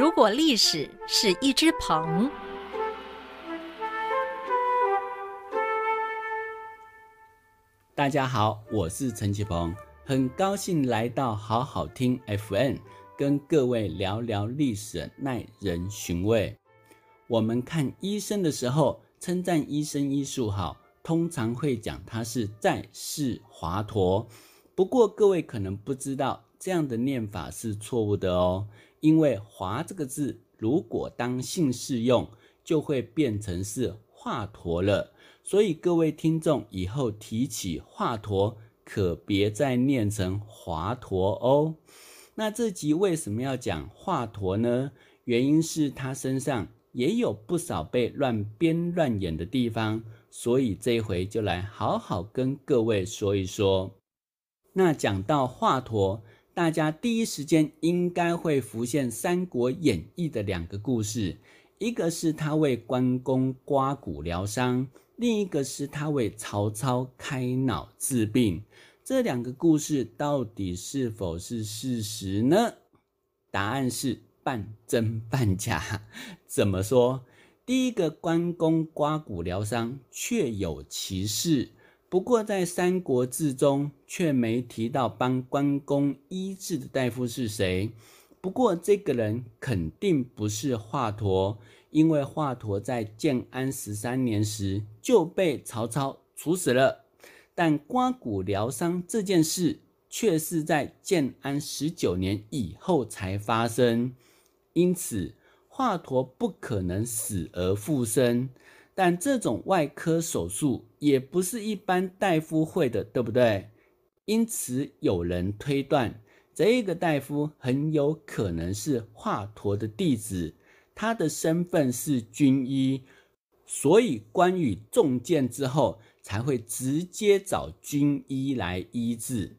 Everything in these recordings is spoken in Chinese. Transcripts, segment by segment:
如果历史是一只鹏，大家好，我是陈启鹏，很高兴来到好好听 FN，跟各位聊聊历史耐人寻味。我们看医生的时候，称赞医生医术好，通常会讲他是在世华佗。不过各位可能不知道，这样的念法是错误的哦。因为“华”这个字，如果当姓氏用，就会变成是华佗了。所以各位听众以后提起华佗，可别再念成华佗哦。那这集为什么要讲华佗呢？原因是他身上。也有不少被乱编乱演的地方，所以这回就来好好跟各位说一说。那讲到华佗，大家第一时间应该会浮现《三国演义》的两个故事，一个是他为关公刮骨疗伤，另一个是他为曹操开脑治病。这两个故事到底是否是事实呢？答案是。半真半假，怎么说？第一个关公刮骨疗伤确有其事，不过在《三国志》中却没提到帮关公医治的大夫是谁。不过这个人肯定不是华佗，因为华佗在建安十三年时就被曹操处死了。但刮骨疗伤这件事却是在建安十九年以后才发生。因此，华佗不可能死而复生，但这种外科手术也不是一般大夫会的，对不对？因此，有人推断，这个大夫很有可能是华佗的弟子，他的身份是军医，所以关羽中箭之后才会直接找军医来医治。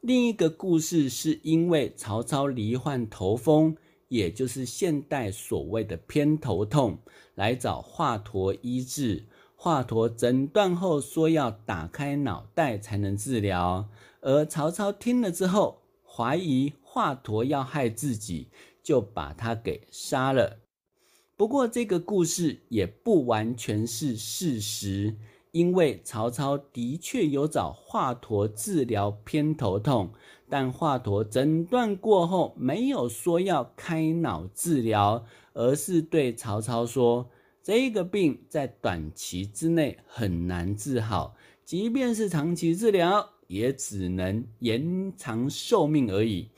另一个故事是因为曹操罹患头风。也就是现代所谓的偏头痛，来找华佗医治。华佗诊断后说要打开脑袋才能治疗，而曹操听了之后，怀疑华佗要害自己，就把他给杀了。不过这个故事也不完全是事实。因为曹操的确有找华佗治疗偏头痛，但华佗诊断过后没有说要开脑治疗，而是对曹操说：“这个病在短期之内很难治好，即便是长期治疗，也只能延长寿命而已。”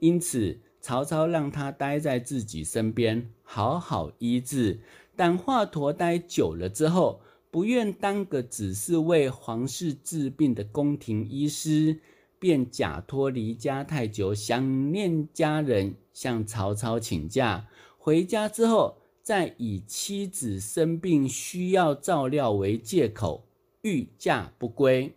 因此，曹操让他待在自己身边，好好医治。但华佗待久了之后，不愿当个只是为皇室治病的宫廷医师，便假托离家太久，想念家人，向曹操请假。回家之后，再以妻子生病需要照料为借口，欲嫁不归。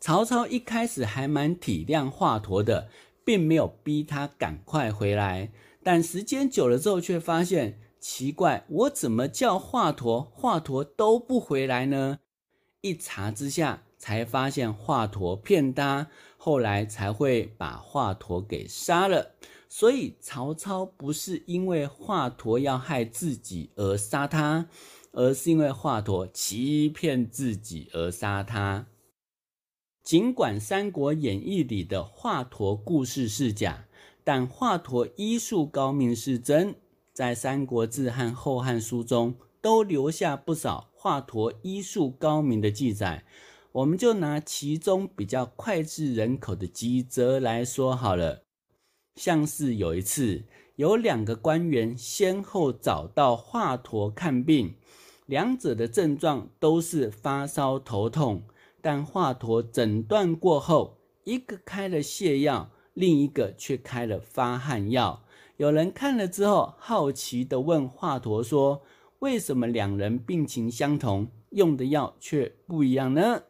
曹操一开始还蛮体谅华佗的，并没有逼他赶快回来。但时间久了之后，却发现。奇怪，我怎么叫华佗，华佗都不回来呢？一查之下，才发现华佗骗他，后来才会把华佗给杀了。所以曹操不是因为华佗要害自己而杀他，而是因为华佗欺骗自己而杀他。尽管《三国演义》里的华佗故事是假，但华佗医术高明是真。在《三国志》和《后汉书》中都留下不少华佗医术高明的记载，我们就拿其中比较脍炙人口的几则来说好了。像是有一次，有两个官员先后找到华佗看病，两者的症状都是发烧头痛，但华佗诊断过后，一个开了泻药，另一个却开了发汗药。有人看了之后，好奇地问华佗说：“为什么两人病情相同，用的药却不一样呢？”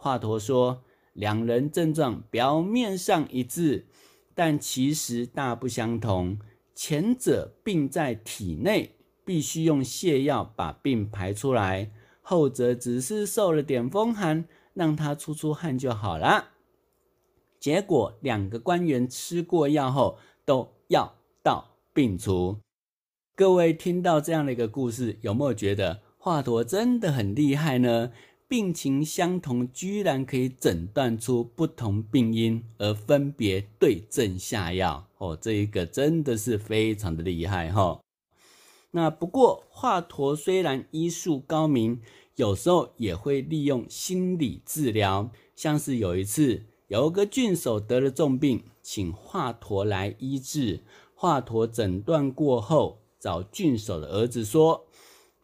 华佗说：“两人症状表面上一致，但其实大不相同。前者病在体内，必须用泻药把病排出来；后者只是受了点风寒，让他出出汗就好了。”结果两个官员吃过药后，都药到。病除。各位听到这样的一个故事，有没有觉得华佗真的很厉害呢？病情相同，居然可以诊断出不同病因，而分别对症下药。哦，这一个真的是非常的厉害哈、哦。那不过华佗虽然医术高明，有时候也会利用心理治疗，像是有一次有一个郡守得了重病，请华佗来医治。华佗诊断过后。找郡守的儿子说：“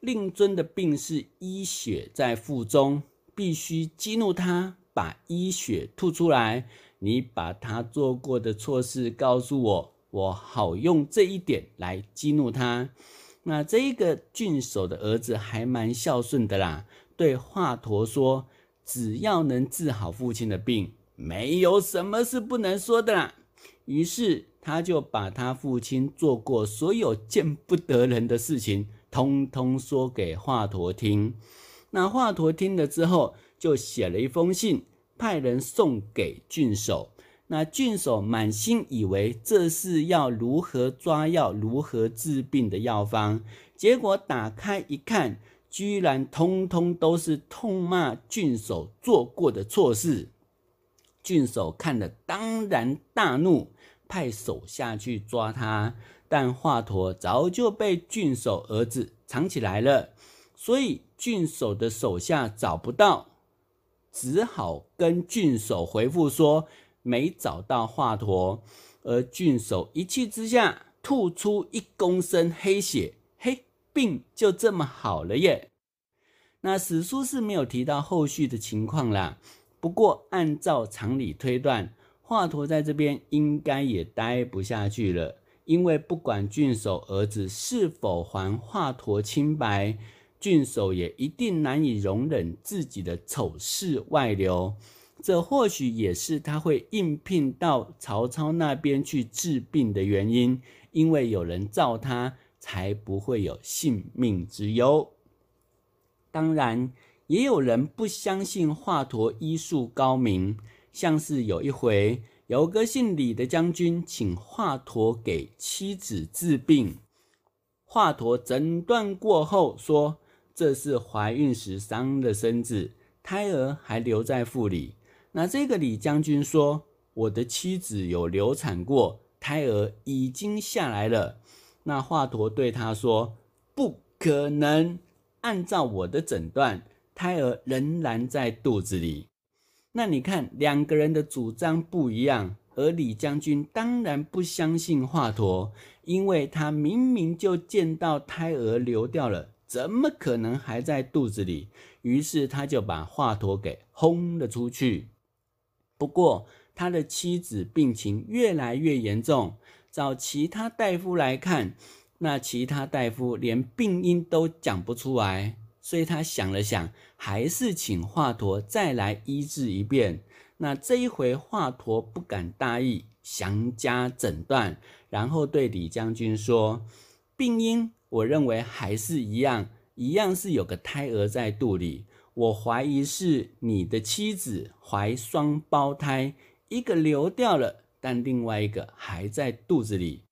令尊的病是淤血在腹中，必须激怒他，把淤血吐出来。你把他做过的错事告诉我，我好用这一点来激怒他。”那这一个郡守的儿子还蛮孝顺的啦，对华佗说：“只要能治好父亲的病，没有什么是不能说的啦。”于是。他就把他父亲做过所有见不得人的事情，通通说给华佗听。那华佗听了之后，就写了一封信，派人送给郡守。那郡守满心以为这是要如何抓药、如何治病的药方，结果打开一看，居然通通都是痛骂郡守做过的错事。郡守看了，当然大怒。派手下去抓他，但华佗早就被郡守儿子藏起来了，所以郡守的手下找不到，只好跟郡守回复说没找到华佗。而郡守一气之下吐出一公升黑血，嘿，病就这么好了耶。那史书是没有提到后续的情况啦，不过按照常理推断。华佗在这边应该也待不下去了，因为不管郡守儿子是否还华佗清白，郡守也一定难以容忍自己的丑事外流。这或许也是他会应聘到曹操那边去治病的原因，因为有人罩他，才不会有性命之忧。当然，也有人不相信华佗医术高明。像是有一回，有个姓李的将军请华佗给妻子治病，华佗诊断过后说，这是怀孕时伤了身子，胎儿还留在腹里。那这个李将军说，我的妻子有流产过，胎儿已经下来了。那华佗对他说，不可能，按照我的诊断，胎儿仍然在肚子里。那你看，两个人的主张不一样，而李将军当然不相信华佗，因为他明明就见到胎儿流掉了，怎么可能还在肚子里？于是他就把华佗给轰了出去。不过他的妻子病情越来越严重，找其他大夫来看，那其他大夫连病因都讲不出来。所以他想了想，还是请华佗再来医治一遍。那这一回，华佗不敢大意，详加诊断，然后对李将军说：“病因我认为还是一样，一样是有个胎儿在肚里。我怀疑是你的妻子怀双胞胎，一个流掉了，但另外一个还在肚子里。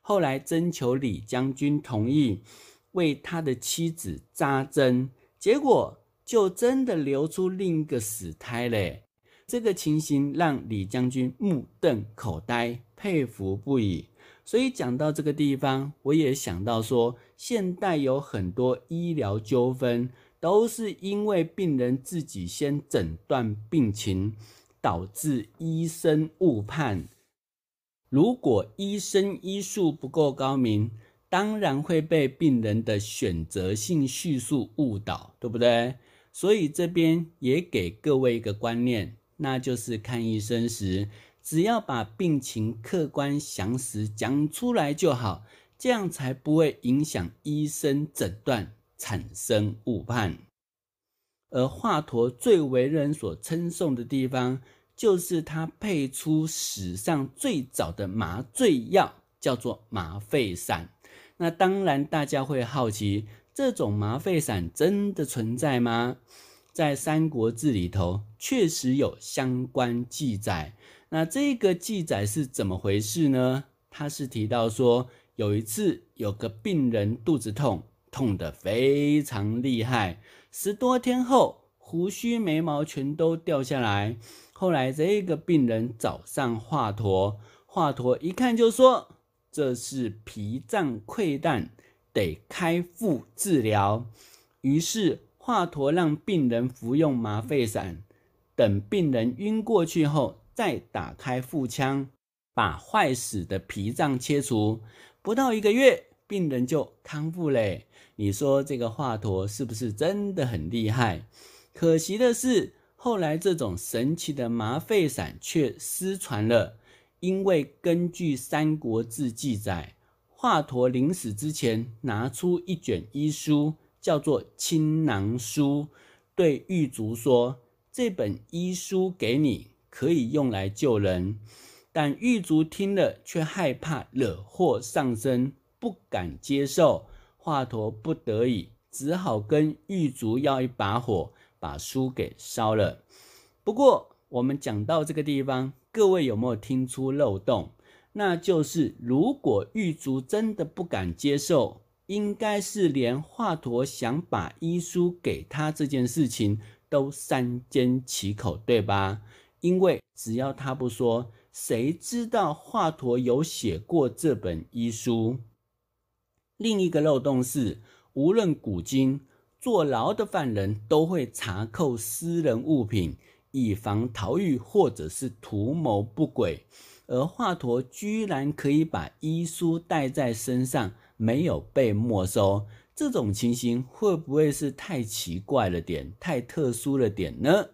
后来征求李将军同意。”为他的妻子扎针，结果就真的流出另一个死胎嘞！这个情形让李将军目瞪口呆，佩服不已。所以讲到这个地方，我也想到说，现代有很多医疗纠纷，都是因为病人自己先诊断病情，导致医生误判。如果医生医术不够高明，当然会被病人的选择性叙述误导，对不对？所以这边也给各位一个观念，那就是看医生时，只要把病情客观详实讲出来就好，这样才不会影响医生诊断，产生误判。而华佗最为人所称颂的地方，就是他配出史上最早的麻醉药，叫做麻沸散。那当然，大家会好奇，这种麻沸散真的存在吗？在《三国志》里头确实有相关记载。那这个记载是怎么回事呢？他是提到说，有一次有个病人肚子痛，痛得非常厉害，十多天后胡须眉毛全都掉下来。后来这个病人找上华佗，华佗一看就说：“这是脾脏溃烂，得开腹治疗。”于是华佗让病人服用麻沸散，等病人晕过去后，再打开腹腔，把坏死的脾脏切除。不到一个月，病人就康复了。你说这个华佗是不是真的很厉害？可惜的是，后来这种神奇的麻沸散却失传了。因为根据《三国志》记载，华佗临死之前拿出一卷医书。叫做《青囊书》，对狱卒说：“这本医书给你，可以用来救人。”但狱卒听了却害怕惹祸上身，不敢接受。华佗不得已，只好跟狱卒要一把火，把书给烧了。不过，我们讲到这个地方，各位有没有听出漏洞？那就是，如果狱卒真的不敢接受，应该是连华佗想把医书给他这件事情都三缄其口，对吧？因为只要他不说，谁知道华佗有写过这本医书？另一个漏洞是，无论古今，坐牢的犯人都会查扣私人物品，以防逃狱或者是图谋不轨，而华佗居然可以把医书带在身上。没有被没收，这种情形会不会是太奇怪了点，太特殊了点呢？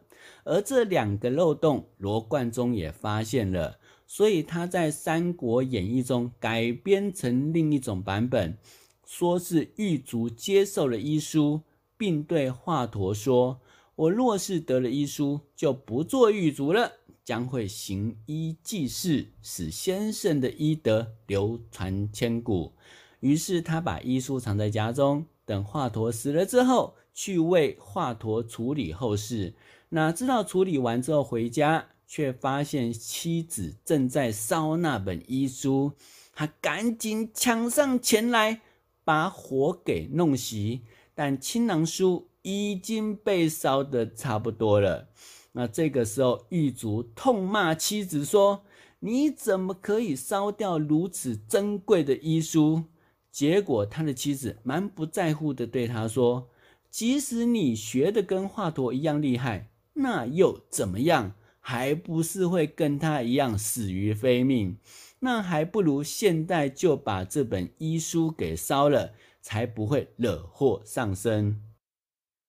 而这两个漏洞，罗贯中也发现了，所以他在《三国演义》中改编成另一种版本，说是狱卒接受了医书，并对华佗说：“我若是得了医书，就不做狱卒了，将会行医济世，使先生的医德流传千古。”于是他把医书藏在家中，等华佗死了之后，去为华佗处理后事。哪知道处理完之后回家，却发现妻子正在烧那本医书，他赶紧抢上前来，把火给弄熄。但青囊书已经被烧得差不多了。那这个时候，狱卒痛骂妻子说：“你怎么可以烧掉如此珍贵的医书？”结果，他的妻子蛮不在乎的对他说：“即使你学的跟华佗一样厉害，那又怎么样？还不是会跟他一样死于非命？那还不如现在就把这本医书给烧了，才不会惹祸上身。”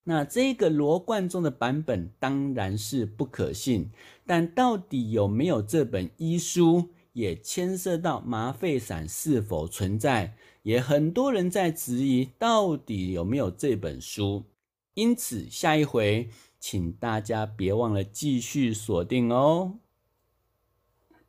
那这个罗贯中的版本当然是不可信，但到底有没有这本医书，也牵涉到麻沸散是否存在。也很多人在质疑到底有没有这本书，因此下一回请大家别忘了继续锁定哦。